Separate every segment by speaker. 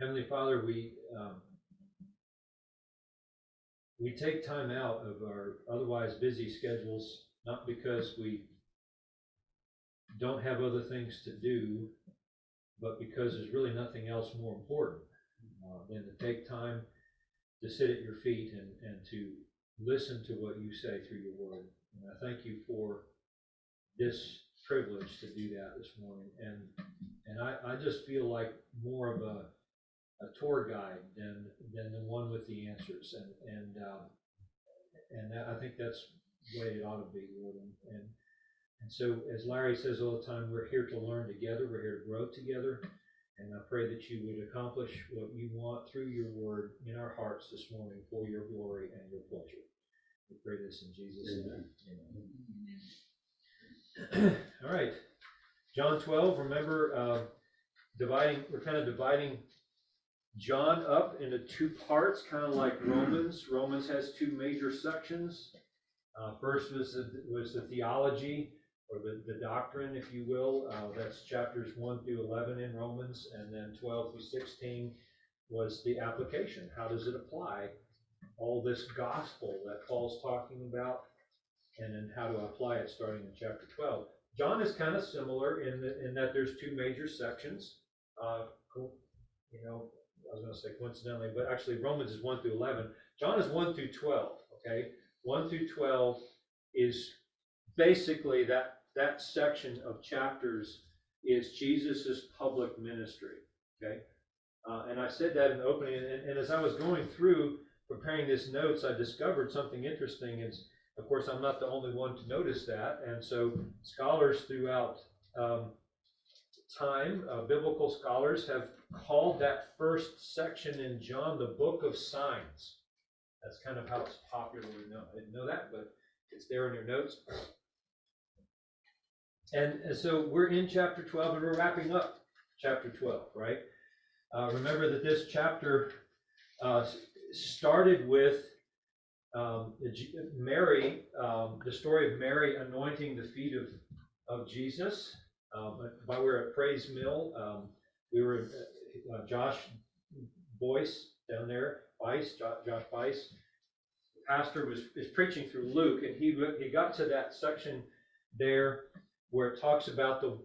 Speaker 1: Heavenly Father, we, um, we take time out of our otherwise busy schedules, not because we don't have other things to do, but because there's really nothing else more important uh, than to take time to sit at your feet and, and to listen to what you say through your word. And I thank you for this privilege to do that this morning. And, and I, I just feel like more of a, a tour guide than, than the one with the answers. And, and, um, and that, I think that's the way it ought to be, Lord. And, and, and so, as Larry says all the time, we're here to learn together. We're here to grow together. And I pray that you would accomplish what you want through your word in our hearts this morning for your glory and your pleasure. We pray this in Jesus' name. Amen. All right. John 12, remember, uh, dividing, we're kind of dividing John up into two parts, kind of like Romans. Romans has two major sections. Uh, first was the, was the theology or the, the doctrine, if you will. Uh, that's chapters 1 through 11 in Romans, and then 12 through 16 was the application. How does it apply all this gospel that Paul's talking about, and then how to apply it starting in chapter 12? John is kind of similar in, the, in that there's two major sections. Uh, you know, I was going to say coincidentally, but actually Romans is 1 through 11. John is 1 through 12, okay? 1 through 12 is basically that that section of chapters is Jesus's public ministry. Okay, uh, and I said that in the opening, and, and, as I was going through preparing this notes, I discovered something interesting. Is of course I'm not the only one to notice that, and so scholars throughout um, time, uh, biblical scholars have called that first section in John the book of signs. That's kind of how it's popularly known. I didn't know that, but it's there in your notes. And, and so we're in chapter 12 and we're wrapping up chapter 12, right? Uh, remember that this chapter uh, started with um, Mary, um, the story of Mary anointing the feet of, of Jesus. Um, while we were at Praise Mill, um, we were, uh, Josh Boyce down there, Bice, Josh Bice, pastor was is preaching through Luke, and he he got to that section there where it talks about the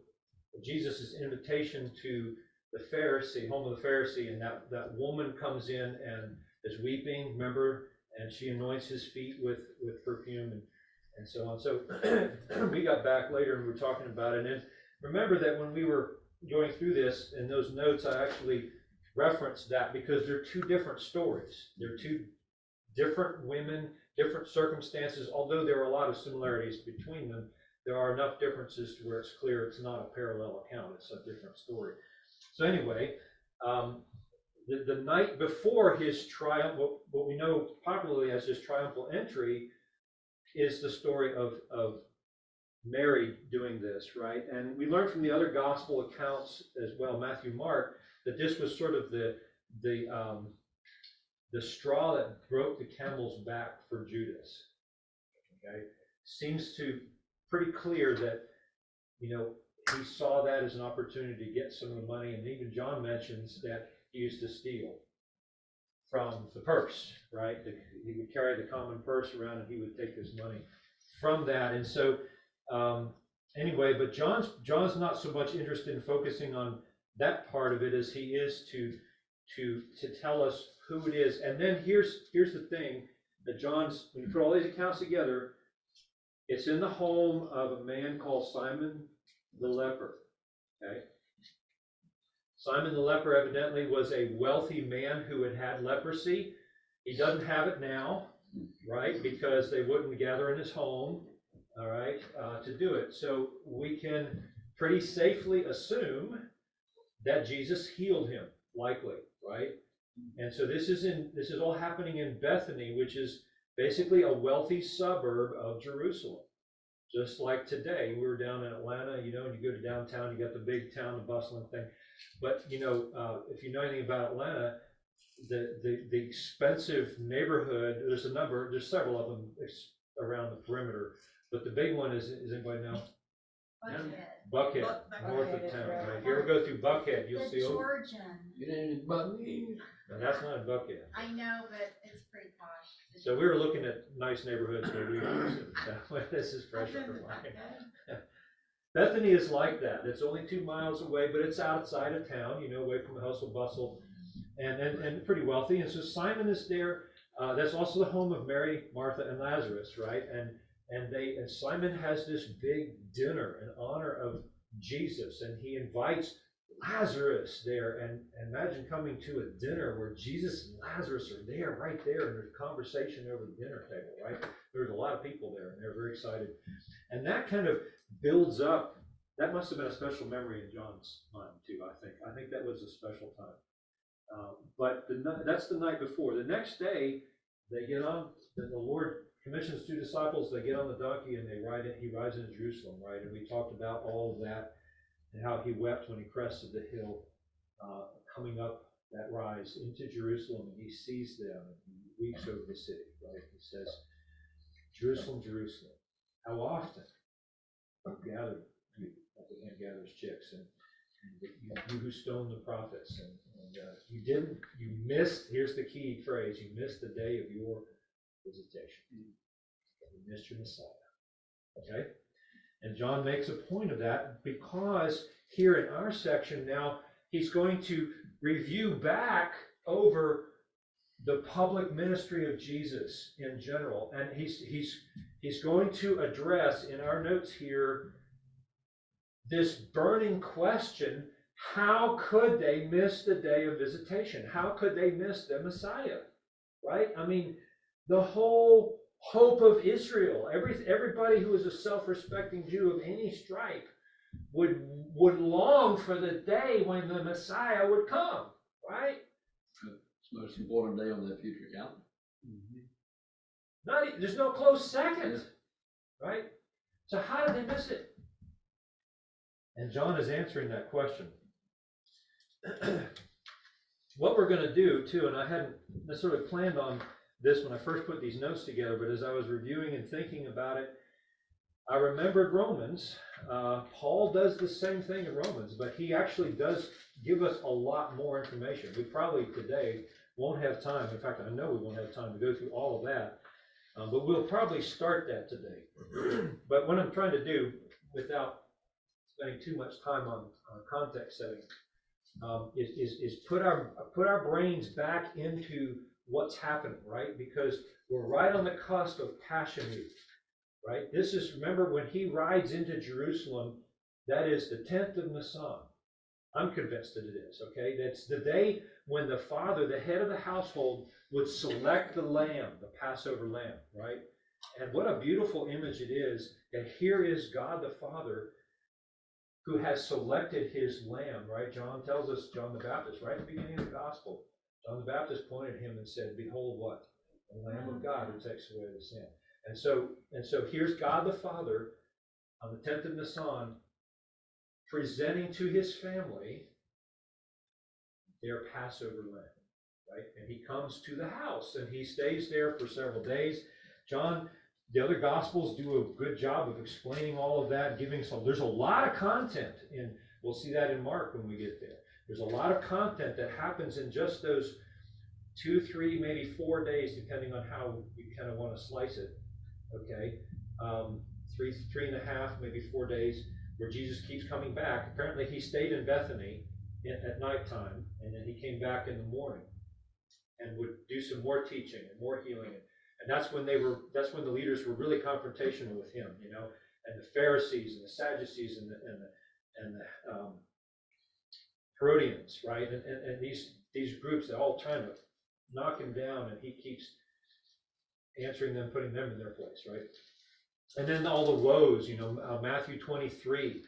Speaker 1: Jesus' invitation to the Pharisee, home of the Pharisee, and that, that woman comes in and is weeping, remember, and she anoints his feet with, with perfume and, and so on. So we got back later and we were talking about it. And remember that when we were going through this in those notes, I actually referenced that because they're two different stories. They're two different women, different circumstances, although there are a lot of similarities between them there are enough differences to where it's clear it's not a parallel account, it's a different story. So anyway, um, the, the night before his triumph, what, what we know popularly as his triumphal entry, is the story of, of Mary doing this, right? And we learn from the other gospel accounts as well, Matthew, Mark, that this was sort of the the um, the straw that broke the camel's back for Judas. Okay, seems to pretty clear that, you know, he saw that as an opportunity to get some of the money, and even John mentions that he used to steal from the purse, right? He would carry the common purse around, and he would take this money from that. And so, um, anyway, but John's John's not so much interested in focusing on that part of it as he is to to to tell us who it is. And then here's here's the thing that John's when you put all these accounts together, it's in the home of a man called Simon the leper. Okay. Simon the leper evidently was a wealthy man who had had leprosy. He doesn't have it now, right? Because they wouldn't gather in his home, all right, uh, to do it. So we can pretty safely assume that Jesus healed him, likely, right? And so this is in this is all happening in Bethany, which is basically a wealthy suburb of Jerusalem. Just like today, we were down in Atlanta, you know, and you go to downtown, you got the big town, the bustling thing. But, you know, uh, if you know anything about Atlanta, the, the, the expensive neighborhood, there's a number, there's several of them around the perimeter, but the big one is, is anybody know?
Speaker 2: Buckhead.
Speaker 1: Buckhead,
Speaker 2: Buck-
Speaker 1: north of
Speaker 3: is
Speaker 1: town,
Speaker 3: right.
Speaker 1: right? If you ever go through Buckhead, you'll
Speaker 2: The
Speaker 1: see, oh,
Speaker 2: Georgian,
Speaker 4: You didn't bug me.
Speaker 1: no, that's not in Buckhead.
Speaker 2: I know, but it's pretty posh.
Speaker 1: So we were looking at nice neighborhoods where we are, so this is
Speaker 2: I've
Speaker 1: pressure
Speaker 2: been
Speaker 1: for
Speaker 2: to
Speaker 1: mine.
Speaker 2: Buckhead.
Speaker 1: Bethany is like that. It's only two miles away, but it's outside of town, you know, away from the hustle bustle and, and, and pretty wealthy. And so Simon is there. Uh, that's also the home of Mary, Martha, and Lazarus, right? And, and they, and Simon has this big dinner in honor of Jesus and he invites Lazarus there. And, and imagine coming to a dinner where Jesus and Lazarus are there, right there, and there's conversation over the dinner table, right? There's a lot of people there and they're very excited. And that kind of builds up. That must have been a special memory in John's mind too. I think. I think that was a special time. Uh, but the, that's the night before. The next day, they get on. The, the Lord commissions two disciples. They get on the donkey and they ride. He rides into Jerusalem, right? And we talked about all of that and how he wept when he crested the hill, uh, coming up that rise into Jerusalem, and he sees them and he weeps over the city, right? He says, "Jerusalem, Jerusalem, how often." you gathered, you, like the hen gathers chicks, and, and you, you who stoned the prophets, and, and, uh, you didn't, you missed, here's the key phrase, you missed the day of your visitation. Missed your Messiah, okay? And John makes a point of that because here in our section now, he's going to review back over the public ministry of Jesus in general, and he's, he's He's going to address in our notes here this burning question how could they miss the day of visitation? How could they miss the Messiah? Right? I mean, the whole hope of Israel, every, everybody who is a self respecting Jew of any stripe would, would long for the day when the Messiah would come. Right?
Speaker 4: It's the most important day on the future calendar. Mm-hmm.
Speaker 1: Not, e- there's no close second, right? So how did they miss it? And John is answering that question. what we're going to do too, and I hadn't necessarily planned on this when I first put these notes together, but as I was reviewing and thinking about it, I remembered Romans. Uh, Paul does the same thing in Romans, but he actually does give us a lot more information. We probably today won't have time. In fact, I know we won't have time to go through all of that. Um, but we'll probably start that today. but what I'm trying to do, without spending too much time on, on context setting, um, is, is, is put our put our brains back into what's happening, right? Because we're right on the cusp of Passion Week, right? This is remember when he rides into Jerusalem, that is the tenth of Nisan. I'm convinced that it is. Okay, that's the day when the father, the head of the household, would select the lamb, the Passover lamb, right? And what a beautiful image it is that here is God the Father who has selected his lamb, right? John tells us, John the Baptist, right at the beginning of the gospel, John the Baptist pointed him and said, Behold what? The Lamb of God who takes away the sin. And so, and so here's God the Father on the 10th of Nisan presenting to his family their Passover lamb right? And he comes to the house and he stays there for several days. John, the other gospels do a good job of explaining all of that, giving some, there's a lot of content and we'll see that in Mark when we get there. There's a lot of content that happens in just those two, three, maybe four days, depending on how you kind of want to slice it. Okay? Um, three, three and a half, maybe four days, where Jesus keeps coming back. Apparently, he stayed in Bethany at, nighttime, and then he came back in the morning and would do some more teaching and more healing. And, and that's when they were, that's when the leaders were really confrontational with him, you know, and the Pharisees and the Sadducees and the, and the, and the um, Herodians, right? And, and, and these, these groups, they're all trying to knock him down and he keeps answering them, putting them in their place, right? And then all the woes, you know, uh, Matthew 23,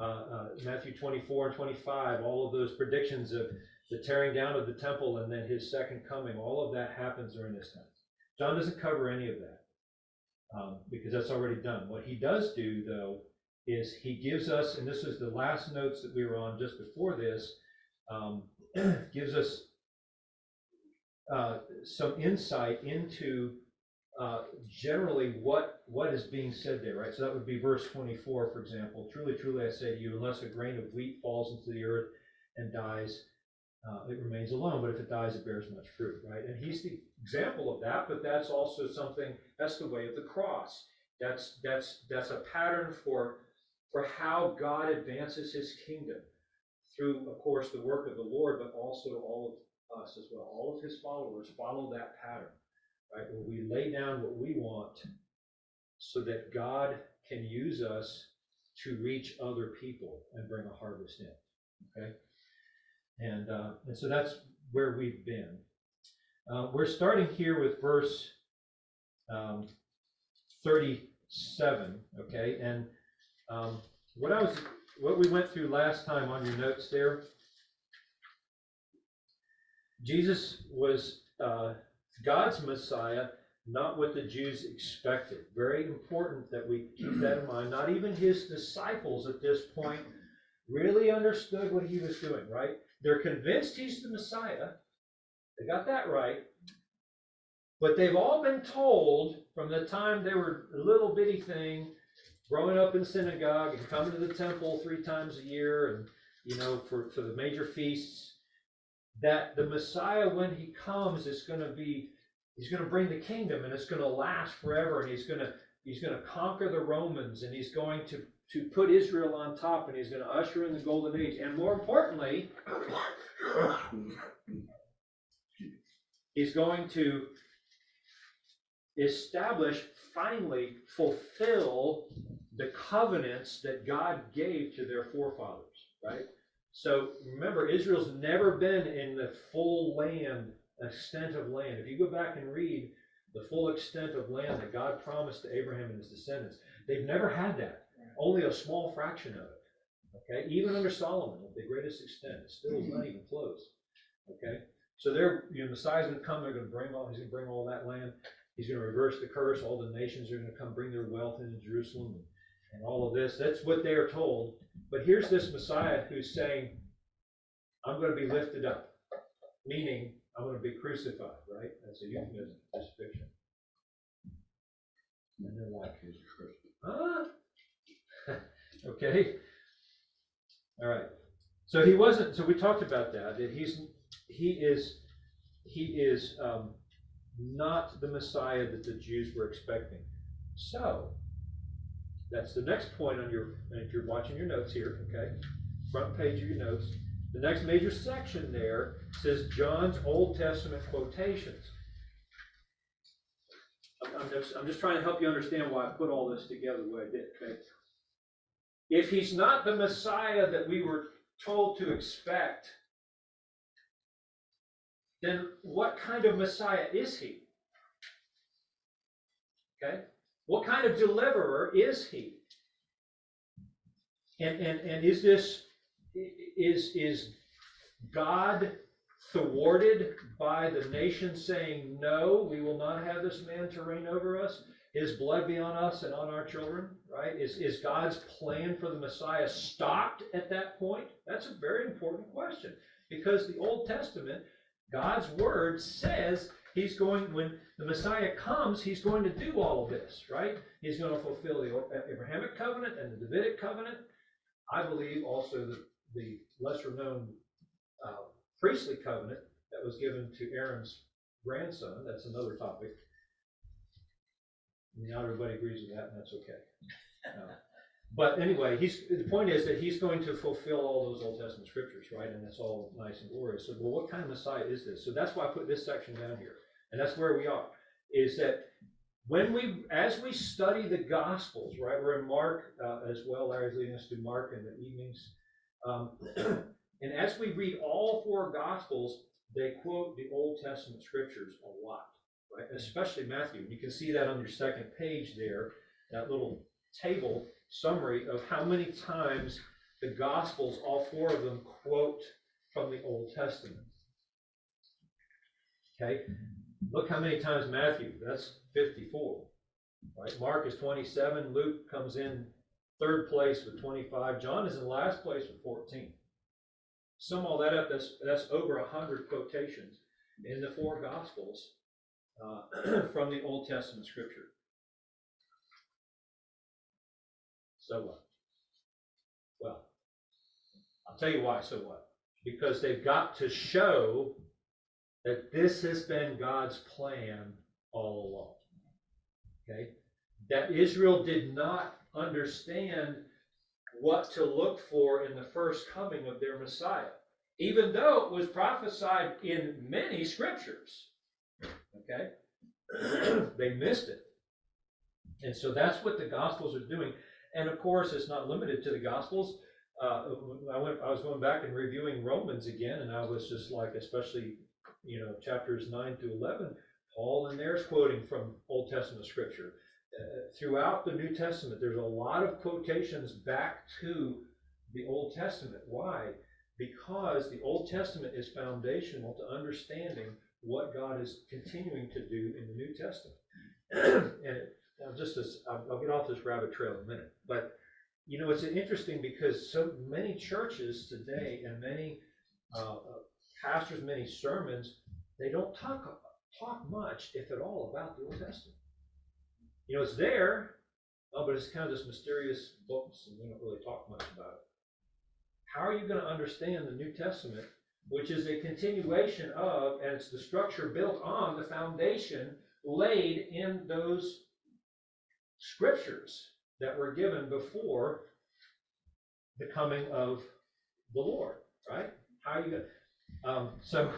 Speaker 1: uh, uh, Matthew 24 and 25, all of those predictions of the tearing down of the temple and then his second coming, all of that happens during this time. John doesn't cover any of that um, because that's already done. What he does do, though, is he gives us, and this is the last notes that we were on just before this, um, gives us uh, some insight into uh, generally what, what is being said there, right? So that would be verse twenty-four, for example. Truly, truly, I say to you, unless a grain of wheat falls into the earth and dies, uh, it remains alone, but if it dies, it bears much fruit, right? And he's the example of that, but that's also something, that's the way of the cross. That's, that's, that's a pattern for, for how God advances his kingdom through, of course, the work of the Lord, but also all of us as well. All of his followers follow that pattern, right? Where we lay down what we want so that God can use us to reach other people and bring a harvest in, okay? And, uh, and so that's where we've been. Uh, we're starting here with verse um, 37, okay? And um, what I was, what we went through last time on your notes there, Jesus was uh, God's Messiah, not what the Jews expected. Very important that we keep that in mind. Not even his disciples at this point really understood what he was doing, right? They're convinced he's the Messiah. They got that right. But they've all been told from the time they were a little bitty thing, growing up in synagogue and coming to the temple three times a year and, you know, for, for the major feasts, that the Messiah, when he comes, is going to be, he's going to bring the kingdom and it's going to last forever and he's going to, he's going to conquer the Romans and he's going to, to put Israel on top and he's going to usher in the golden age. And more importantly, he's going to establish, finally fulfill the covenants that God gave to their forefathers, right? So remember, Israel's never been in the full land, extent of land. If you go back and read the full extent of land that God promised to Abraham and his descendants, they've never had that. Only a small fraction of it. Okay, even under Solomon, at the greatest extent, it still is not even close. Okay, so they're, you know, Messiah's going to come. They're going to bring all. He's going to bring all that land. He's going to reverse the curse. All the nations are going to come bring their wealth into Jerusalem and, and all of this. That's what they are told. But here's this Messiah who's saying, I'm going to be lifted up, meaning I'm going to be crucified, right? That's a euphemism, fiction. And like,
Speaker 4: Here's a
Speaker 1: huh? okay. All right. So he wasn't, so we talked about that, that he's, he is, he is um, not the Messiah that the Jews were expecting. So, that's the next point on your, if you're watching your notes here, okay? Front page of your notes. The next major section there says John's Old Testament quotations. I'm, I'm just, I'm just trying to help you understand why I put all this together the way I did, okay? If he's not the Messiah that we were told to expect, then what kind of Messiah is he? Okay? What kind of deliverer is he? And, and, and is this, is, is God thwarted by the nation saying, no, we will not have this man to reign over us? His blood be on us and on our children, right? Is, is God's plan for the Messiah stopped at that point? That's a very important question because the Old Testament, God's word says he's going, when the Messiah comes, he's going to do all of this, right? He's going to fulfill the Abrahamic covenant and the Davidic covenant. I believe also the, the lesser known uh, priestly covenant that was given to Aaron's grandson. That's another topic. Not everybody agrees with that, and that's okay. Uh, but anyway, he's the point is that he's going to fulfill all those Old Testament scriptures, right? And that's all nice and glorious. So, well, what kind of Messiah is this? So that's why I put this section down here, and that's where we are. Is that when we, as we study the Gospels, right? We're in Mark uh, as well. Larry's leading us through Mark in the evenings, um, and as we read all four Gospels, they quote the Old Testament scriptures a lot, right? Especially Matthew. You can see that on your second page there, that little table summary of how many times the Gospels, all four of them, quote from the Old Testament. Okay, look how many times Matthew, that's 54. Right? Mark is 27, Luke comes in third place with 25, John is in last place with 14. Sum all that up, that's, that's over 100 quotations in the four Gospels uh, from the Old Testament scripture. So what? Well, I'll tell you why, so what? Because they've got to show that this has been God's plan all along. Okay? That Israel did not understand what to look for in the first coming of their Messiah, even though it was prophesied in many scriptures. Okay? they missed it. And so that's what the Gospels are doing. And of course, it's not limited to the Gospels. Uh, I went, I was going back and reviewing Romans again, and I was just like, especially, you know, chapters nine through eleven, Paul in there is quoting from Old Testament scripture. Uh, throughout the New Testament, there's a lot of quotations back to the Old Testament. Why? Because the Old Testament is foundational to understanding what God is continuing to do in the New Testament. and just as I'll, I'll get off this rabbit trail in a minute, but you know it's interesting because so many churches today and many uh, uh, pastors, many sermons, they don't talk talk much, if at all, about the Old Testament. You know, it's there, oh, but it's kind of this mysterious book, and we don't really talk much about it. How are you going to understand the New Testament, which is a continuation of, and it's the structure built on the foundation laid in those scriptures that were given before the coming of the Lord, right? How are you going to, um, so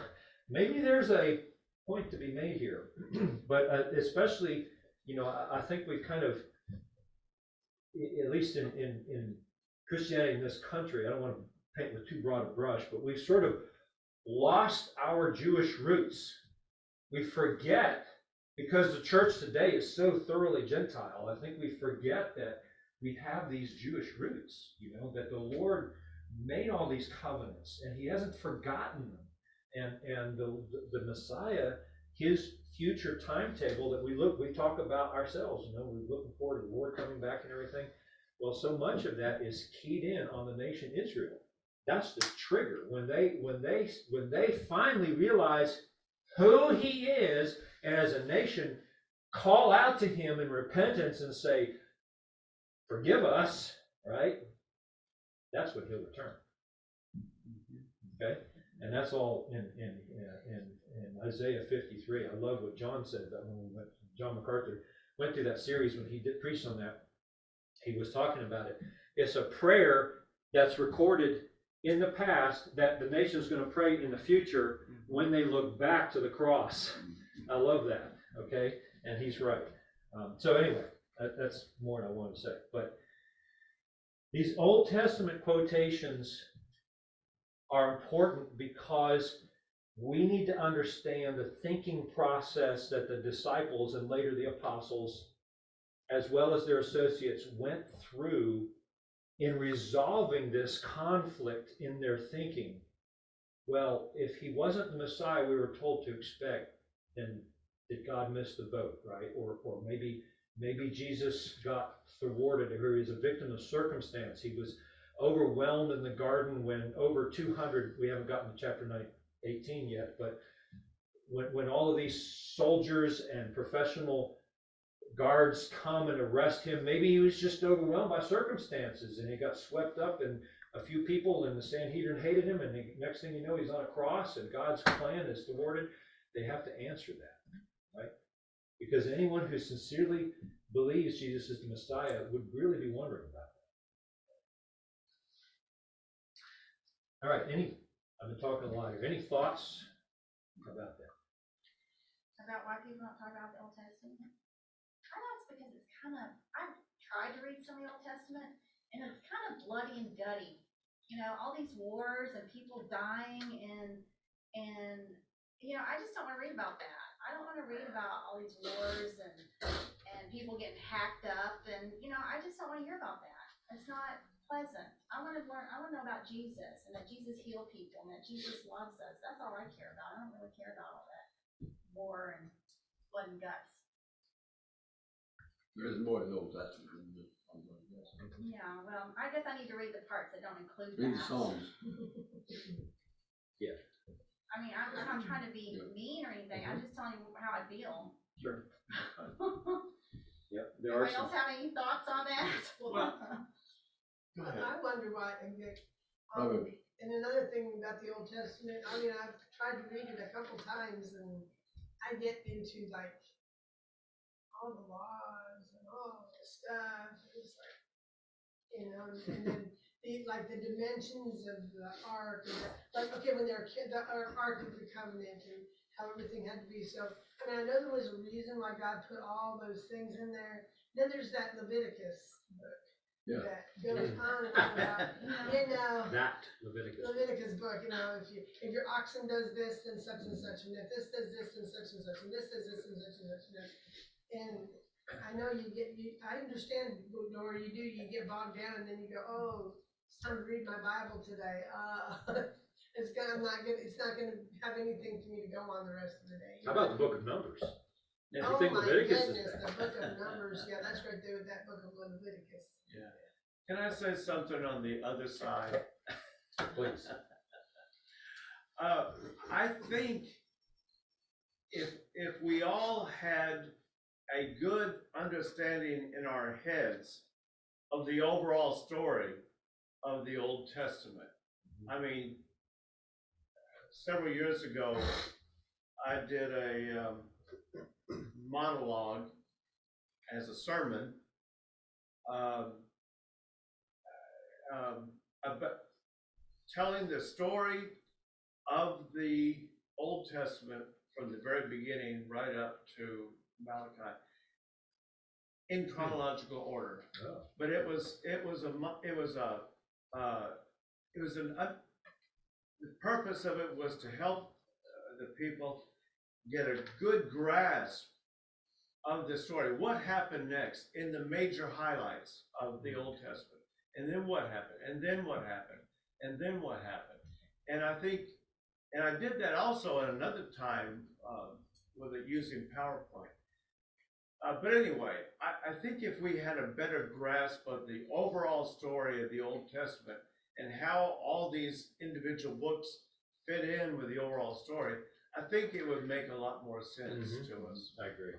Speaker 1: maybe there's a point to be made here, but uh, especially, you know, I, I think we've kind of, at least in, in, in Christianity in this country, I don't want to paint with too broad a brush, but we've sort of lost our Jewish roots. We forget, because the church today is so thoroughly Gentile, I think we forget that we have these Jewish roots, you know, that the Lord made all these covenants and he hasn't forgotten them. And, and the, the the Messiah, his future timetable that we look, we talk about ourselves, you know, we're looking forward to the Lord coming back and everything. Well, so much of that is keyed in on the nation Israel. That's the trigger. When they, when they, when they finally realize who he is, and as a nation, call out to him in repentance and say, forgive us, right? That's what he'll return. Okay? And that's all in, in, in, in Isaiah 53. I love what John said that when we went, John MacArthur went through that series when he did preach on that. He was talking about it. It's a prayer that's recorded in the past that the nation is going to pray in the future when they look back to the cross. I love that. Okay, and he's right. Um, so anyway, that, that's more than I wanted to say. But these Old Testament quotations are important because we need to understand the thinking process that the disciples and later the apostles, as well as their associates, went through in resolving this conflict in their thinking. Well, if he wasn't the Messiah we were told to expect, then did God miss the boat, right? Or, or maybe, maybe Jesus got thwarted, or he was a victim of circumstance. He was overwhelmed in the garden when over 200, we haven't gotten to chapter 9, 18 yet, but when, when all of these soldiers and professional guards come and arrest him, maybe he was just overwhelmed by circumstances and he got swept up in a few people and the Sanhedrin hated him and the next thing you know he's on a cross and God's plan is thwarted. They have to answer that, right? Because anyone who sincerely believes Jesus is the Messiah would really be wondering about that. All right, any, I've been talking a lot here. Any thoughts about that?
Speaker 2: About why people don't talk about the Old Testament? I know it's because it's kind of, I've tried to read some of the Old Testament, and it's kind of bloody and gutty. You know, all these wars and people dying and, and, you know, I just don't wanna read about that. I don't wanna read about all these wars and, and people getting hacked up, and, you know, I just don't wanna hear about that. It's not pleasant. I wanna learn, I wanna know about Jesus, and that Jesus healed people, and that Jesus loves us. That's all I care about. I don't really care about all that war and blood and guts.
Speaker 4: There is more in Old Testament than the, I'm.
Speaker 2: Yeah, well, I guess I need to read the parts that don't include
Speaker 4: Read the
Speaker 2: that.
Speaker 4: Psalms.
Speaker 2: I mean, I'm, I'm not not trying to be
Speaker 4: Yeah.
Speaker 2: mean or anything, I'm just telling you how I feel.
Speaker 1: Sure. Yep, there are
Speaker 2: Anybody
Speaker 1: some,
Speaker 2: else have any thoughts on that?
Speaker 4: Go ahead.
Speaker 3: I wonder why, and Vic, um,
Speaker 4: ahead.
Speaker 3: and another thing about the Old Testament, I mean, I've tried to read it a couple times and I get into like all the laws and all the stuff, it's like, you know, and then the, like the dimensions of the ark, and the, like, okay, when they're, the Ark of the Covenant and how everything had to be, so, I mean, I know there was a reason why God put all those things in there. Then there's that Leviticus book.
Speaker 4: Yeah.
Speaker 3: That goes on and on about, you know,
Speaker 1: that Leviticus.
Speaker 3: Leviticus book, you know, if you, if your oxen does this, then such and such, and if this does this, then such and such, and this does this, and such and such, and this. And I know you get, you, I understand, Nora, you do, you get bogged down, and then you go, oh, time to read my Bible today, uh, it's gonna, I'm not gonna, it's not gonna have anything for me to go on the rest of the day.
Speaker 1: How about the book of Numbers? If you
Speaker 3: Oh
Speaker 1: think
Speaker 3: my
Speaker 1: Leviticus
Speaker 3: goodness,
Speaker 1: bad.
Speaker 3: the book of Numbers, yeah, that's right there with that book of Leviticus. Yeah.
Speaker 5: Can I say something on the other side?
Speaker 1: Please.
Speaker 5: Uh, I think if, if we all had a good understanding in our heads of the overall story of the Old Testament. I mean, several years ago, I did a, um, monologue as a sermon, um, um, about telling the story of the Old Testament from the very beginning right up to Malachi in chronological order.
Speaker 1: Oh.
Speaker 5: But it was, it was a, it was a, uh, it was an, un- the purpose of it was to help uh, the people get a good grasp of the story. What happened next in the major highlights of the Old Testament? And then what happened? And then what happened? And then what happened? And I think, and I did that also at another time, uh, with it using PowerPoint. Uh, but anyway, I, I think if we had a better grasp of the overall story of the Old Testament and how all these individual books fit in with the overall story, I think it would make a lot more sense
Speaker 1: Mhm.
Speaker 5: to us.
Speaker 1: I agree.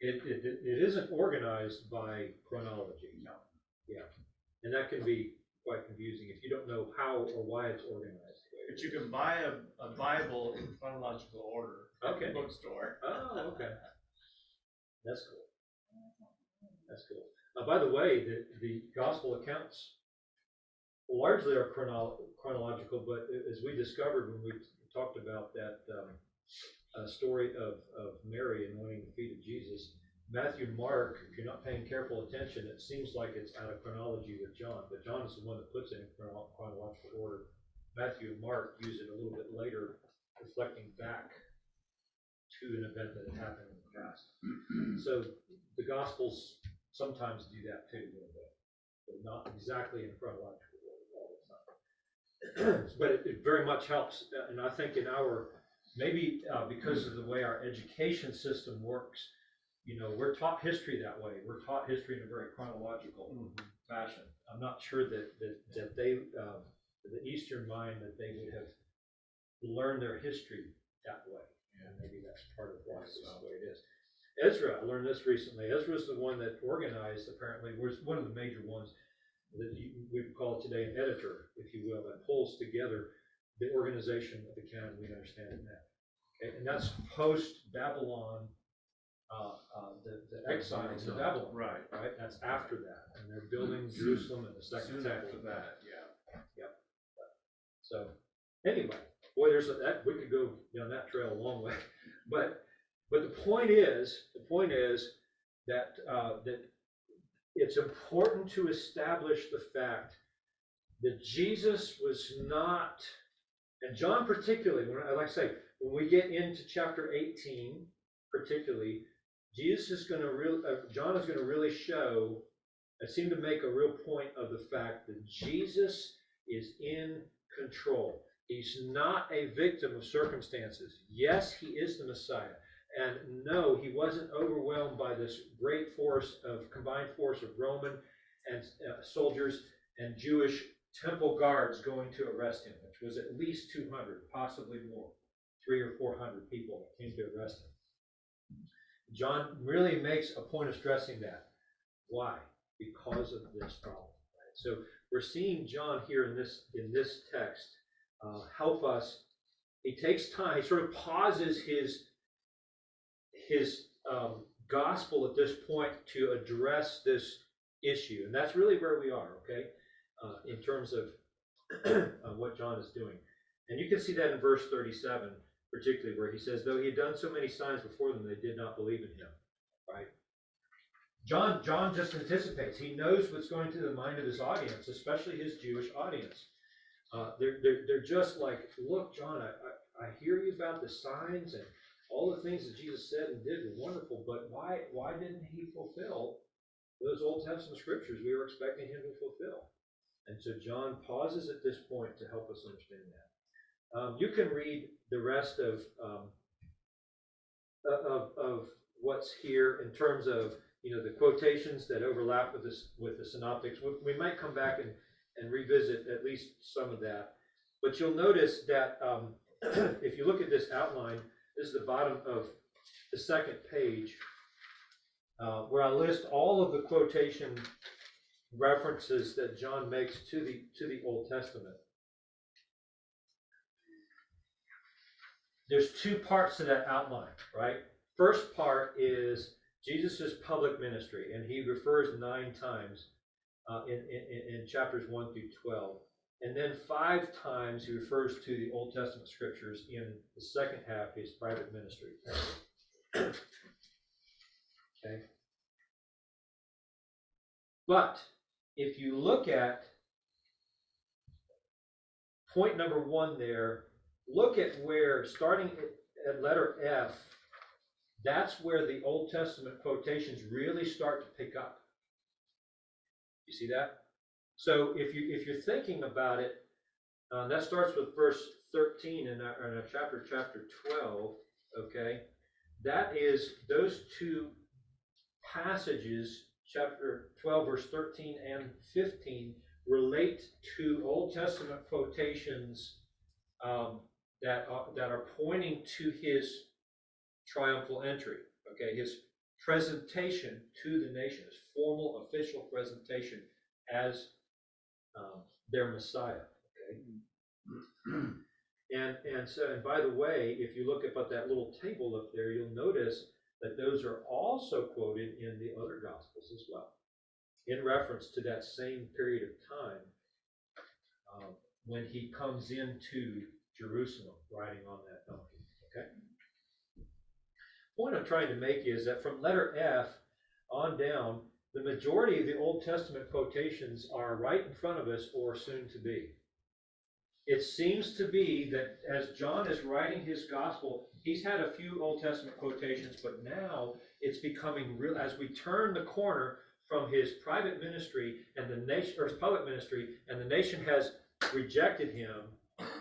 Speaker 1: It, it, it- isn't organized by chronology.
Speaker 5: No.
Speaker 1: Yeah, and that can be quite confusing if you don't know how or why it's organized. the way it
Speaker 5: But you can buy a, a Bible in chronological order at the
Speaker 1: Okay.
Speaker 5: bookstore.
Speaker 1: Oh, okay. That's cool. That's cool. Uh, by the way, the, the gospel accounts largely are chrono- chronological, but as we discovered when we talked about that, um, uh, story of, of Mary anointing the feet of Jesus, Matthew and Mark, if you're not paying careful attention, it seems like it's out of chronology with John, but John is the one that puts it in chrono- chronological order. Matthew and Mark use it a little bit later, reflecting back to an event that happened past. So the Gospels sometimes do that too, a little bit, but not exactly in chronological order all the time. But it, it very much helps, uh, and I think in our, maybe uh, because of the way our education system works, you know, we're taught history that way. We're taught history in a very chronological fashion. I'm not sure that, that, that they, um, the Eastern mind, that they would have learned their history that way. And maybe that's part of why it's the way it is. Ezra, I learned this recently. Ezra Ezra's the one that organized, apparently, was one of the major ones that you, we would call today an editor, if you will, that pulls together the organization of the canon we understand it now. Okay, and that's post Babylon, uh, uh, the, the exiles of Babylon,
Speaker 5: Right.
Speaker 1: right? That's after that, and they're building Jerusalem and the second
Speaker 5: Soon
Speaker 1: temple.
Speaker 5: after that, yeah. Yep.
Speaker 1: So, anyway, boy, there's a, that, we could go down that trail a long way. But, but the point is, the point is that, uh, that it's important to establish the fact that Jesus was not, and John particularly, when, I like I say, when we get into chapter eighteen particularly, Jesus is gonna real, uh, John is gonna really show, I seem to make a real point of the fact that Jesus is in control. He's not a victim of circumstances. Yes, he is the Messiah. And no, he wasn't overwhelmed by this great force of combined force of Roman and uh, soldiers and Jewish temple guards going to arrest him, which was at least 200, possibly more. three or four hundred people that came to arrest him. John really makes a point of stressing that. Why? Because of this problem. right? So we're seeing John here in this, in this text, uh, help us. He takes time, he sort of pauses his, his, um, gospel at this point to address this issue. And that's really where we are, okay? Uh, in terms of, of what John is doing. And you can see that in verse thirty-seven, particularly where he says, though he had done so many signs before them, they did not believe in him, right? John, John just anticipates. He knows what's going through the mind of his audience, especially his Jewish audience. Uh, they're, they're, they're just like, look, John, I, I, I hear you about the signs and all the things that Jesus said and did were wonderful, but why, why didn't he fulfill those Old Testament scriptures we were expecting him to fulfill? And so John pauses at this point to help us understand that. Um, you can read the rest of, um, of, of what's here in terms of, you know, the quotations that overlap with this, with the synoptics. We, we might come back and, and revisit at least some of that. But you'll notice that, um, if you look at this outline, this is the bottom of the second page, uh, where I list all of the quotation references that John makes to the, to the Old Testament. There's two parts to that outline, right? First part is Jesus' public ministry, and he refers nine times uh, in, in, in chapters 1 through 12. And then five times he refers to the Old Testament scriptures in the second half, of his private ministry. okay. But if you look at point number one there, look at where, starting at, at letter F, that's where the Old Testament quotations really start to pick up. You see that? So if you if you're thinking about it, uh, that starts with verse 13 in our, in our chapter chapter 12. Okay, that is those two passages, chapter 12, verse 13 and 15, relate to Old Testament quotations um, that are, that are pointing to his triumphal entry. Okay, his presentation to the nation, formal official presentation as um, their Messiah. Okay. And, and so, and by the way, if you look up at that little table up there, you'll notice that those are also quoted in the other Gospels as well, in reference to that same period of time um, when he comes into Jerusalem riding on that donkey. Okay. Point I'm trying to make is that from letter F on down, the majority of the Old Testament quotations are right in front of us or soon to be. It seems to be that as John is writing his gospel, he's had a few Old Testament quotations, but now it's becoming real as we turn the corner from his private ministry and the nation, or his public ministry, and the nation has rejected him.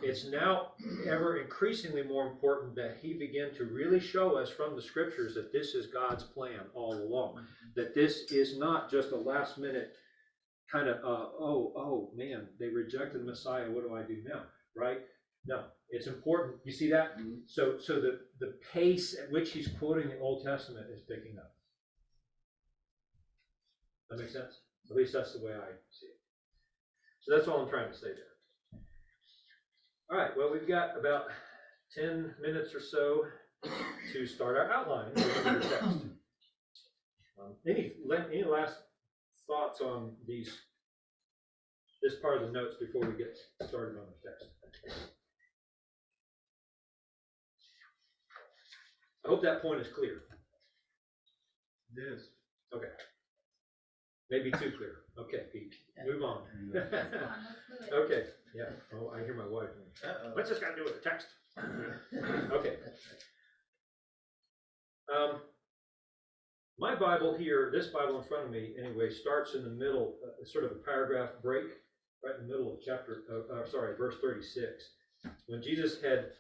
Speaker 1: It's now ever increasingly more important that he begin to really show us from the scriptures that this is God's plan all along. That this is not just a last minute kind of, uh, oh, oh, man, they rejected the Messiah. What do I do now? Right? No, it's important. You see that?
Speaker 5: Mhm.
Speaker 1: So, so the, the pace at which he's quoting the Old Testament is picking up. That makes sense? At least that's the way I see it. So that's all I'm trying to say there. All right, well, we've got about ten minutes or so to start our outline of the text. Um, Any, any last thoughts on these, this part of the notes before we get started on the text? I hope that point is clear.
Speaker 5: It is.
Speaker 1: Maybe too clear. Okay, Pete, move on.
Speaker 2: Come on, let's move it.
Speaker 1: Okay, yeah, oh, I hear my wife.
Speaker 5: Uh-oh.
Speaker 1: What's this got to do with the text? Okay. Um, my Bible here, this Bible in front of me, anyway, starts in the middle, uh, sort of a paragraph break, right in the middle of chapter, uh, uh, sorry, verse 36. When Jesus had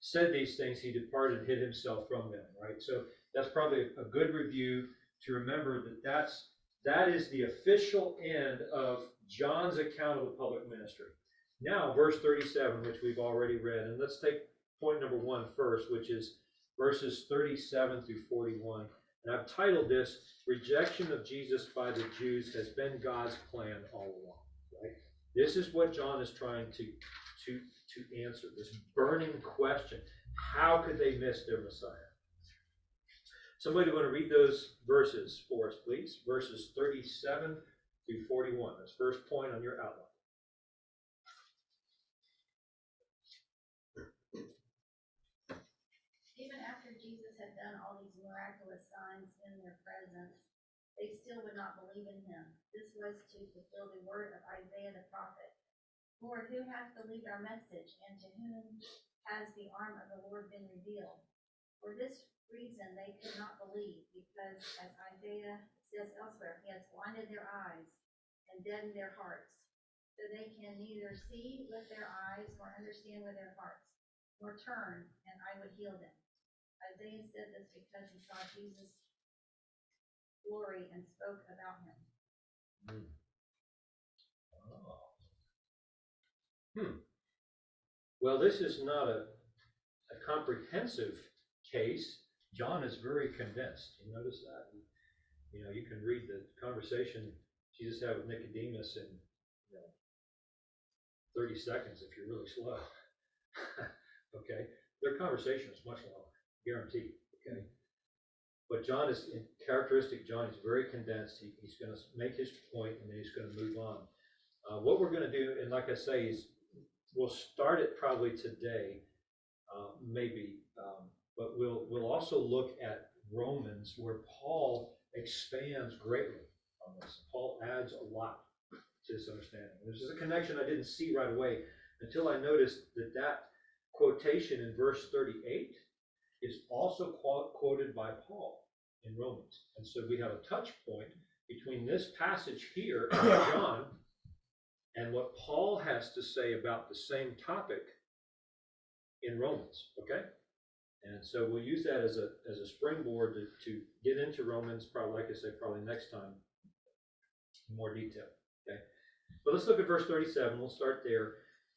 Speaker 1: said these things, he departed and hid himself from them, right? So that's probably a good review to remember that that's, that is the official end of John's account of the public ministry. Now, verse 37, which we've already read, and let's take point number one first, which is verses thirty-seven through forty-one. And I've titled this, Rejection of Jesus by the Jews has been God's plan all along, right? This is what John is trying to, to, to answer, this burning question. How could they miss their Messiah? Somebody want to read those verses for us, please? Verses thirty-seven through forty-one. That's first point on your outline.
Speaker 2: Even after Jesus had done all these miraculous signs in their presence, they still would not believe in him. This was to fulfill the word of Isaiah the prophet. Lord, who hath believed our message, and to whom has the arm of the Lord been revealed? For this reason they could not believe, because as Isaiah says elsewhere, he has blinded their eyes and deadened their hearts, so they can neither see with their eyes nor understand with their hearts, nor turn, and I would heal them. Isaiah said this because he saw Jesus' glory and spoke about him.
Speaker 1: Hmm. Well, this is not a, a comprehensive case. John is very condensed. You notice that? You know, you can read the conversation Jesus had with Nicodemus in, you know, thirty seconds if you're really slow. Okay? Their conversation is much longer, guaranteed, okay? But John is, characteristic, John is very condensed. He, he's gonna make his point and then he's gonna move on. Uh, what we're gonna do, and like I say, is we'll start it probably today, uh, maybe, um, but we'll, we'll also look at Romans where Paul expands greatly on this. Paul adds a lot to this understanding. There's a connection I didn't see right away until I noticed that that quotation in verse 38 is also quote, quoted by Paul in Romans. And so we have a touch point between this passage here in John and what Paul has to say about the same topic in Romans, okay? And so we'll use that as a, as a springboard to, to get into Romans, probably, like I said, probably next time in more detail, okay? But let's look at verse 37. We'll start there.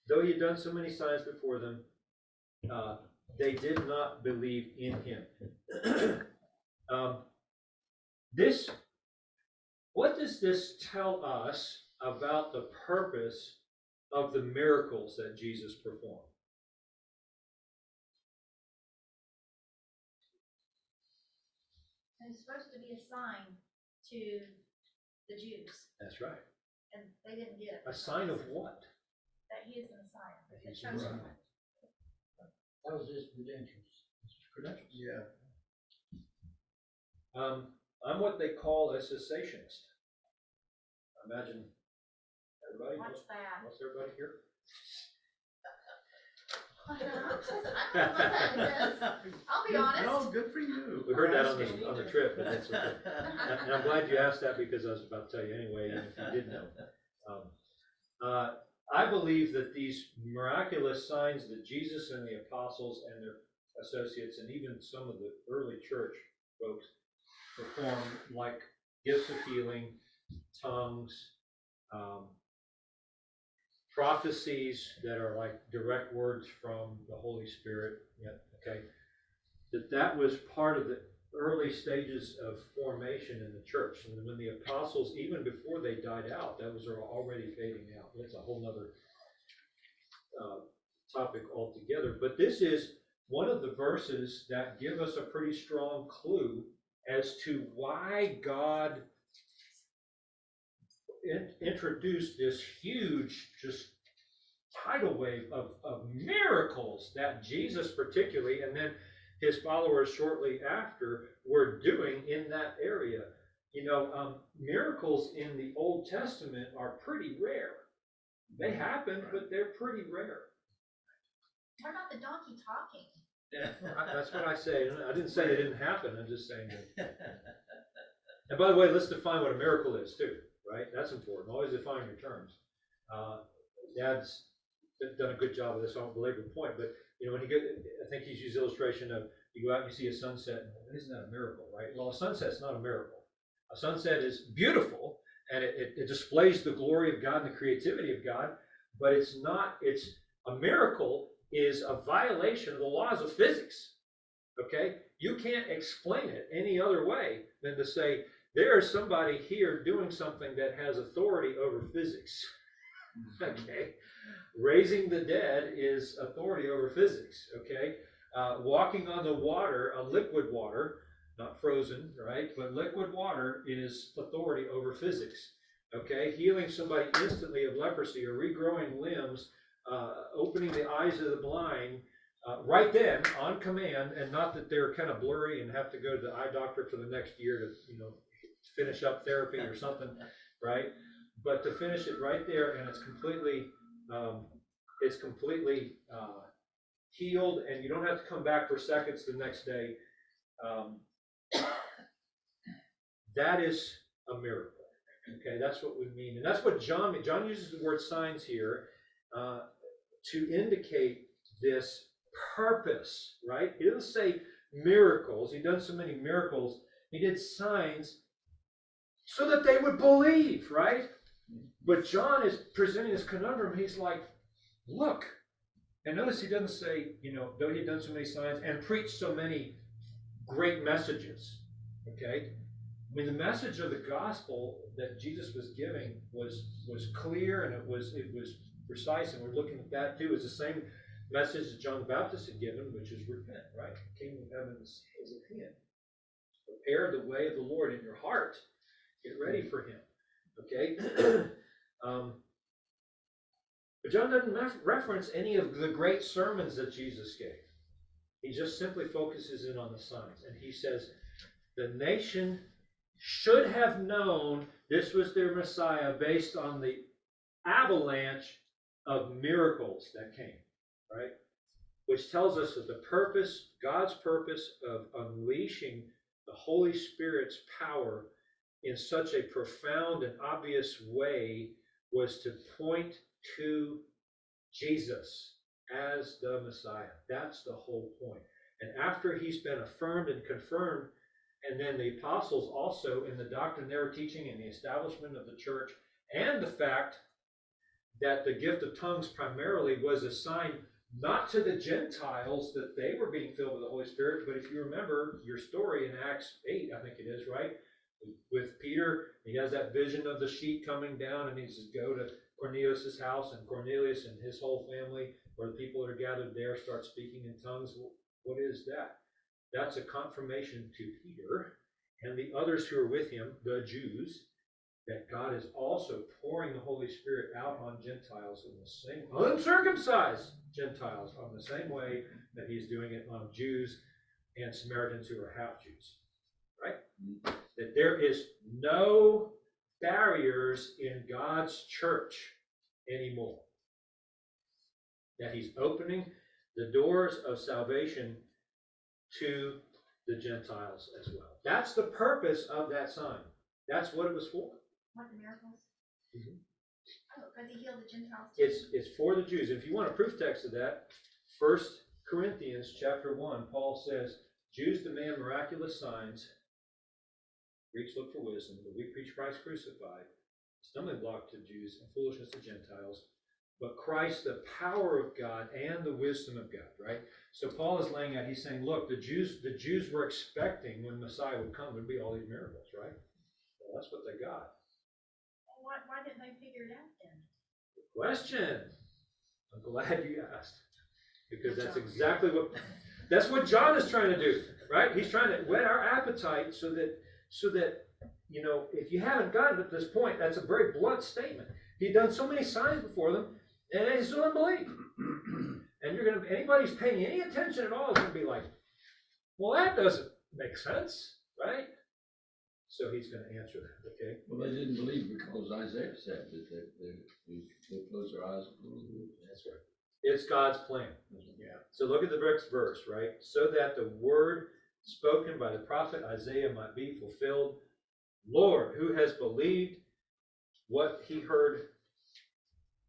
Speaker 1: Though he had done so many signs before them, uh, they did not believe in him. um, this, what does this tell us about the purpose of the miracles that Jesus performed?
Speaker 2: And it's supposed to be a sign to the Jews,
Speaker 1: That's right.
Speaker 2: and they didn't get it.
Speaker 1: A sign of what?
Speaker 2: That he is the Messiah,
Speaker 1: That
Speaker 2: the
Speaker 1: he's the
Speaker 2: chosen
Speaker 1: Messiah.
Speaker 2: one.
Speaker 4: That was his credentials, his credentials.
Speaker 5: Yeah.
Speaker 1: Um, I'm what they call a cessationist. Imagine everybody.
Speaker 2: What's that?
Speaker 1: What's everybody here?
Speaker 2: I'm just- I don't know what that is. I'll be
Speaker 5: Good-
Speaker 2: honest.
Speaker 5: No, good for you.
Speaker 1: We heard that on the, on the trip, but that's okay. And and I'm glad you asked that because I was about to tell you anyway, even if you didn't know. Um, uh, I believe that these miraculous signs that Jesus and the apostles and their associates and even some of the early church folks performed, like gifts of healing, tongues, um, prophecies that are like direct words from the Holy Spirit, yeah, okay? That that was part of the early stages of formation in the church. And when the apostles, even before they died out, that was already fading out. That's a whole other uh, topic altogether. But this is one of the verses that give us a pretty strong clue as to why God in- introduced this huge, just tidal wave of, of miracles that Jesus particularly, and then his followers shortly after were doing in that area. You know, um, miracles in the Old Testament are pretty rare. They happen, but they're pretty rare.
Speaker 2: What about the donkey talking?
Speaker 1: I- That's what I say. I didn't say it didn't happen. I'm just saying that. And by the way, let's define what a miracle is too, right? That's important. Always define your terms. Uh, Dad's done a good job of this. I won't belabor the point, but you know, when he get, I think he's used illustration of you go out and you see a sunset. and Isn't that a miracle, right? Well, a sunset's not a miracle. A sunset is beautiful and it, it, it displays the glory of God and the creativity of God, but it's not. It's a miracle is a violation of the laws of physics. Okay? You can't explain it any other way than to say there is somebody here doing something that has authority over physics. Okay? Raising the dead is authority over physics. Okay? Uh, walking on the water, a liquid water, not frozen, right? But liquid water is authority over physics. Okay? Healing somebody instantly of leprosy or regrowing limbs, uh, opening the eyes of the blind, uh, right then on command, and not that they're kind of blurry and have to go to the eye doctor for the next year to, you know, finish up therapy or something, right? But to finish it right there, and it's completely, um, it's completely uh, healed, and you don't have to come back for seconds the next day. Um, that is a miracle. Okay, that's what we mean, and that's what John John uses the word signs here uh, to indicate this purpose, right? He doesn't say miracles. He done so many miracles. He did signs so that they would believe, right? But John is presenting this conundrum. He's like, look. And notice he doesn't say, you know, though he had done so many signs and preached so many great messages. Okay? I mean, the message of the gospel that Jesus was giving was was clear and it was it was precise, and we're looking at that too. It's the same message that John the Baptist had given, which is repent, right? The kingdom of heaven is, is at hand. Prepare the way of the Lord in your heart. Get ready for him. Okay? um, but John doesn't ref- reference any of the great sermons that Jesus gave. He just simply focuses in on the signs. And he says, the nation should have known this was their Messiah based on the avalanche of miracles that came, right? Which tells us that the purpose, God's purpose of unleashing the Holy Spirit's power in such a profound and obvious way was to point to Jesus as the Messiah. That's the whole point. And after he's been affirmed and confirmed, and then the apostles also in the doctrine they were teaching and the establishment of the church, and the fact that the gift of tongues primarily was a sign not to the Gentiles that they were being filled with the Holy Spirit, but if you remember your story in Acts 8, I think it is, right? With Peter, he has that vision of the sheet coming down, and he says, Go to Cornelius' house, and Cornelius and his whole family, or the people that are gathered there, start speaking in tongues. What is that? That's a confirmation to Peter and the others who are with him, the Jews, that God is also pouring the Holy Spirit out on Gentiles in the same uncircumcised Gentiles on the same way that he's doing it on Jews and Samaritans who are half Jews. Right? Mm-hmm. That there is no barriers in God's church anymore. That he's opening the doors of salvation to the Gentiles as well. That's the purpose of that sign. That's what it was for.
Speaker 2: What the miracles?
Speaker 1: Mhm.
Speaker 2: Oh, because he healed the Gentiles too.
Speaker 1: It's, it's for the Jews. If you want a proof text of that, First Corinthians chapter one, Paul says, Jews demand miraculous signs. Greeks look for wisdom, but we preach Christ crucified, stumbling block to Jews and foolishness to Gentiles. But Christ, the power of God and the wisdom of God, right? So Paul is laying out, he's saying, look, the Jews, the Jews were expecting when Messiah would come, there'd be all these miracles, right? Well, that's what they got.
Speaker 2: Well, Why, why didn't they figure it out then?
Speaker 1: Good question. I'm glad you asked. Because that's exactly what that's what John is trying to do, right? He's trying to whet our appetite so that so that you know, if you haven't gotten to this point, that's a very blunt statement. He'd done so many signs before them, and they still didn't believe. and you're gonna anybody's paying any attention at all is gonna be like, well, that doesn't make sense, right? So he's gonna answer that, okay?
Speaker 4: Well, they didn't believe because Isaiah said that they, they, they, they closed their eyes.
Speaker 1: That's right. It's God's plan.
Speaker 5: Yeah.
Speaker 1: So look at the next verse, right? So that the word spoken by the prophet Isaiah might be fulfilled. Lord, who has believed what he heard?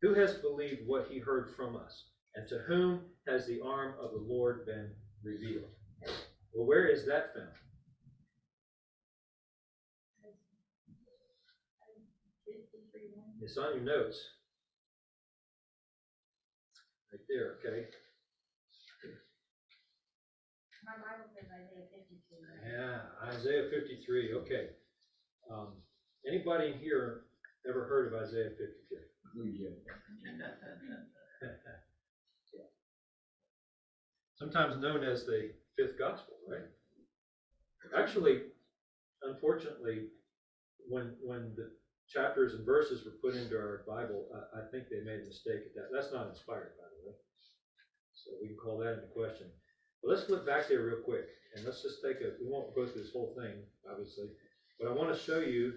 Speaker 1: Who has believed what he heard from us? And to whom has the arm of the Lord been revealed? Well, where is that found? It's on your notes. Right there, okay?
Speaker 2: says Isaiah fifty-two.
Speaker 1: Yeah, Isaiah fifty-three, okay. Um, anybody in here ever heard of Isaiah fifty-three?
Speaker 4: Yeah.
Speaker 1: Sometimes known as the fifth gospel, right? Actually, unfortunately, when, when the chapters and verses were put into our Bible, I, I think they made a mistake at that. That's not inspired, by the way. So we can call that into question. But let's flip back there real quick, and let's just take a, we won't go through this whole thing, obviously. But I want to show you,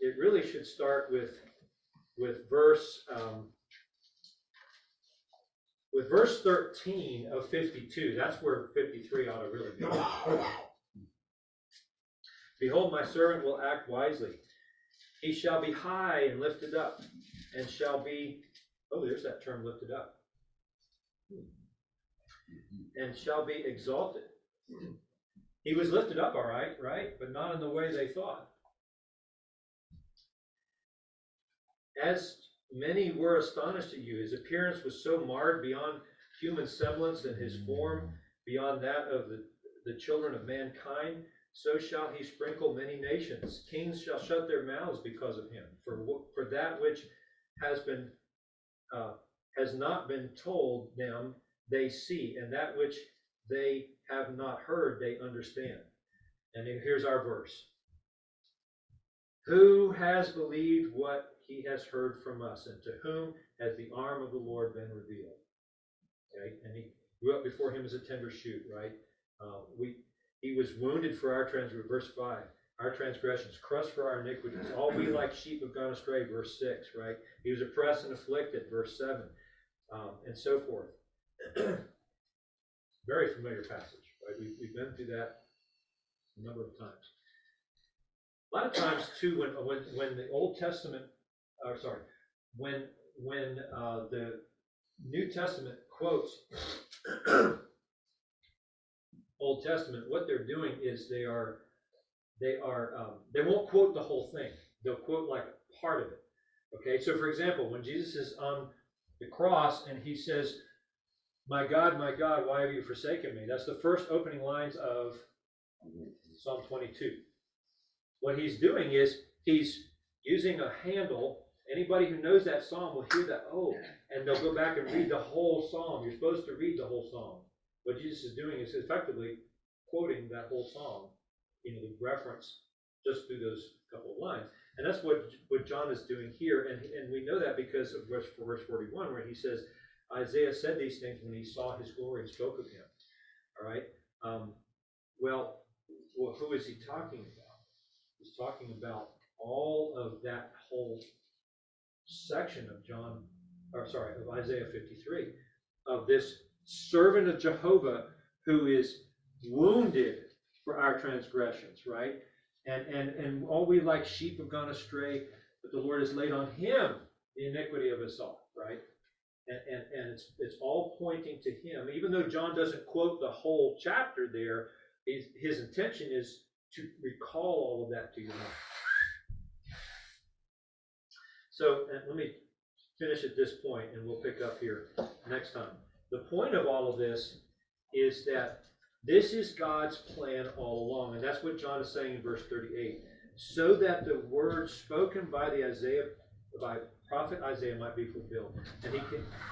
Speaker 1: it really should start with, with verse, um, with verse thirteen of fifty-two, that's where fifty-three ought to really go. Behold, my servant will act wisely. He shall be high and lifted up, and shall be, oh, there's that term, lifted up. And shall be exalted. He was lifted up, all right, right, but not in the way they thought. As many were astonished at you, his appearance was so marred beyond human semblance, and his form beyond that of the, the children of mankind. So shall he sprinkle many nations. Kings shall shut their mouths because of him. For, for that which has been, uh, has not been told them, they see, and that which they have not heard, they understand. And here's our verse. Who has believed what he has heard from us, and to whom has the arm of the Lord been revealed? Okay, and he grew up before him as a tender shoot, right? Uh, we, he was wounded for our transgressions, verse five, our transgressions, crushed for our iniquities. All we like sheep have gone astray, verse six, right? He was oppressed and afflicted, verse seven, um, and so forth. Very familiar passage, right? We, we've been through that a number of times. A lot of times too, when, when, when the Old Testament, or sorry, when, when, uh, the New Testament quotes Old Testament, what they're doing is they are, they are, um, they won't quote the whole thing. They'll quote like part of it. Okay, so for example, when Jesus is on the cross and he says, my God, my God, why have you forsaken me? That's the first opening lines of Psalm 22. What he's doing is he's using a handle. Anybody who knows that psalm will hear that, oh, and they'll go back and read the whole psalm. You're supposed to read the whole psalm. What Jesus is doing is effectively quoting that whole psalm, you know, the reference just through those couple of lines. And that's what, what John is doing here. And, and we know that because of verse, verse 41, where he says, Isaiah said these things when he saw his glory and spoke of him. All right. Um, well, well, who is he talking about? He's talking about all of that whole section of John, or sorry, of Isaiah 53, of this servant of Jehovah who is wounded for our transgressions, right? And and and all we like sheep have gone astray, but the Lord has laid on him the iniquity of us all, right? And, and, and it's, it's all pointing to him. Even though John doesn't quote the whole chapter there, his, his intention is to recall all of that to your mind. So let me finish at this point and we'll pick up here next time. The point of all of this is that this is God's plan all along. And that's what John is saying in verse 38. So that the word spoken by the Isaiah, by prophet Isaiah might be fulfilled. And he,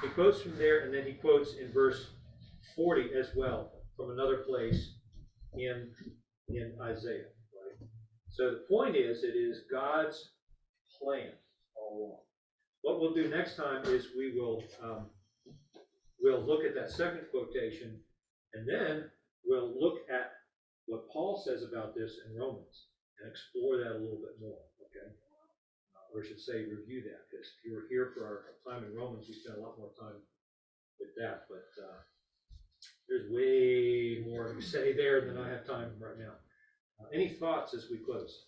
Speaker 1: he quotes from there, and then he quotes in verse 40 as well from another place in, in Isaiah. Right? So the point is, it is God's plan all along. What we'll do next time is we will um, we'll look at that second quotation, and then we'll look at what Paul says about this in Romans and explore that a little bit more. Okay or I should say review that, because if you were here for our time in Romans, we spent a lot more time with that, but, uh, there's way more to say there than I have time right now. Uh, Any thoughts as we close?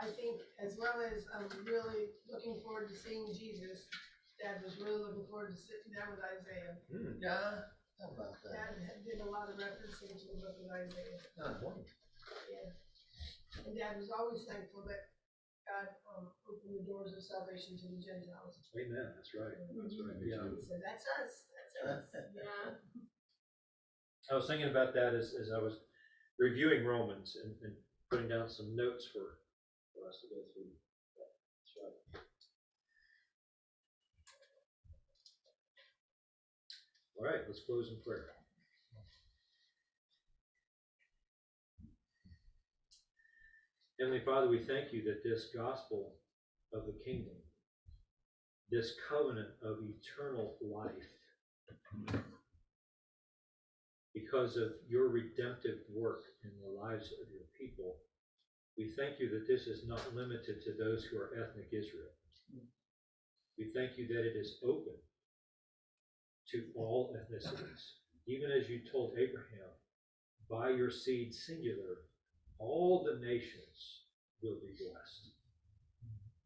Speaker 3: I think as well as I'm really looking forward to seeing Jesus, Dad was really looking forward to sitting down with Isaiah.
Speaker 1: Hmm,
Speaker 4: Yeah, how about that?
Speaker 3: Dad did a lot of referencing to the book of Isaiah.
Speaker 4: Ah, wonderful.
Speaker 3: Yeah. And Dad was always thankful that God um, opened the doors of salvation to the Gentiles.
Speaker 1: Amen, that's right, that's right, yeah.
Speaker 4: too.
Speaker 3: He said, that's us, that's us. Yeah.
Speaker 1: I was thinking about that as, as I was reviewing Romans and, and putting down some notes for, for us to go through. That's right. All right, let's close in prayer. Heavenly Father, we thank you that this gospel of the kingdom, this covenant of eternal life, because of your redemptive work in the lives of your people, we thank you that this is not limited to those who are ethnic Israel. We thank you that it is open to all ethnicities, even as you told Abraham, by your seed singular, all the nations will be blessed.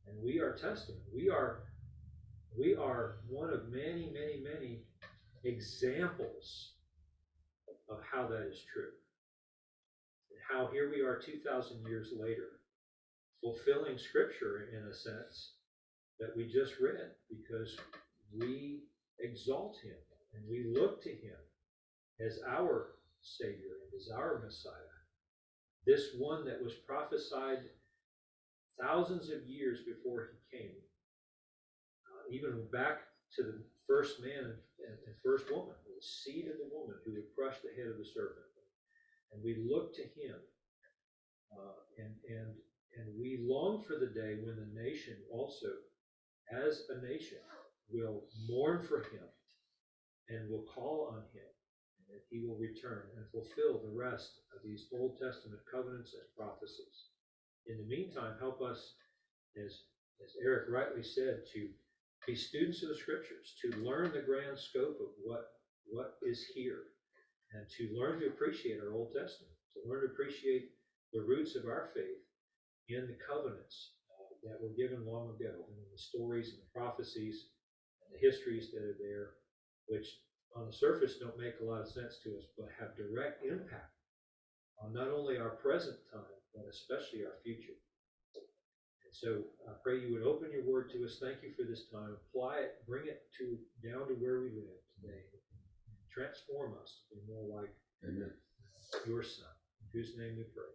Speaker 1: And we are testament. We are we are one of many, many, many examples of how that is true. And how here we are 2,000 years later, fulfilling scripture in a sense that we just read because we exalt him and we look to him as our Savior and as our Messiah. This one that was prophesied thousands of years before he came, uh, even back to the first man and, and first woman, the seed of the woman who would crush the head of the serpent. And we look to him, uh, and and and we long for the day when the nation also, as a nation, will mourn for him and will call on him, and he will return and fulfill the rest of these Old Testament covenants and prophecies. In the meantime, help us, as as Eric rightly said, to be students of the scriptures, to learn the grand scope of what what is here, and to learn to appreciate our Old Testament, to learn to appreciate the roots of our faith in the covenants uh, that were given long ago, and in the stories and the prophecies and the histories that are there, which on the surface don't make a lot of sense to us, but have direct impact on not only our present time, but especially our future. And so I pray you would open your word to us. Thank you for this time. Apply it, bring it to down to where we live today. Transform us to be more like
Speaker 4: Amen.
Speaker 1: your son, in whose name we pray.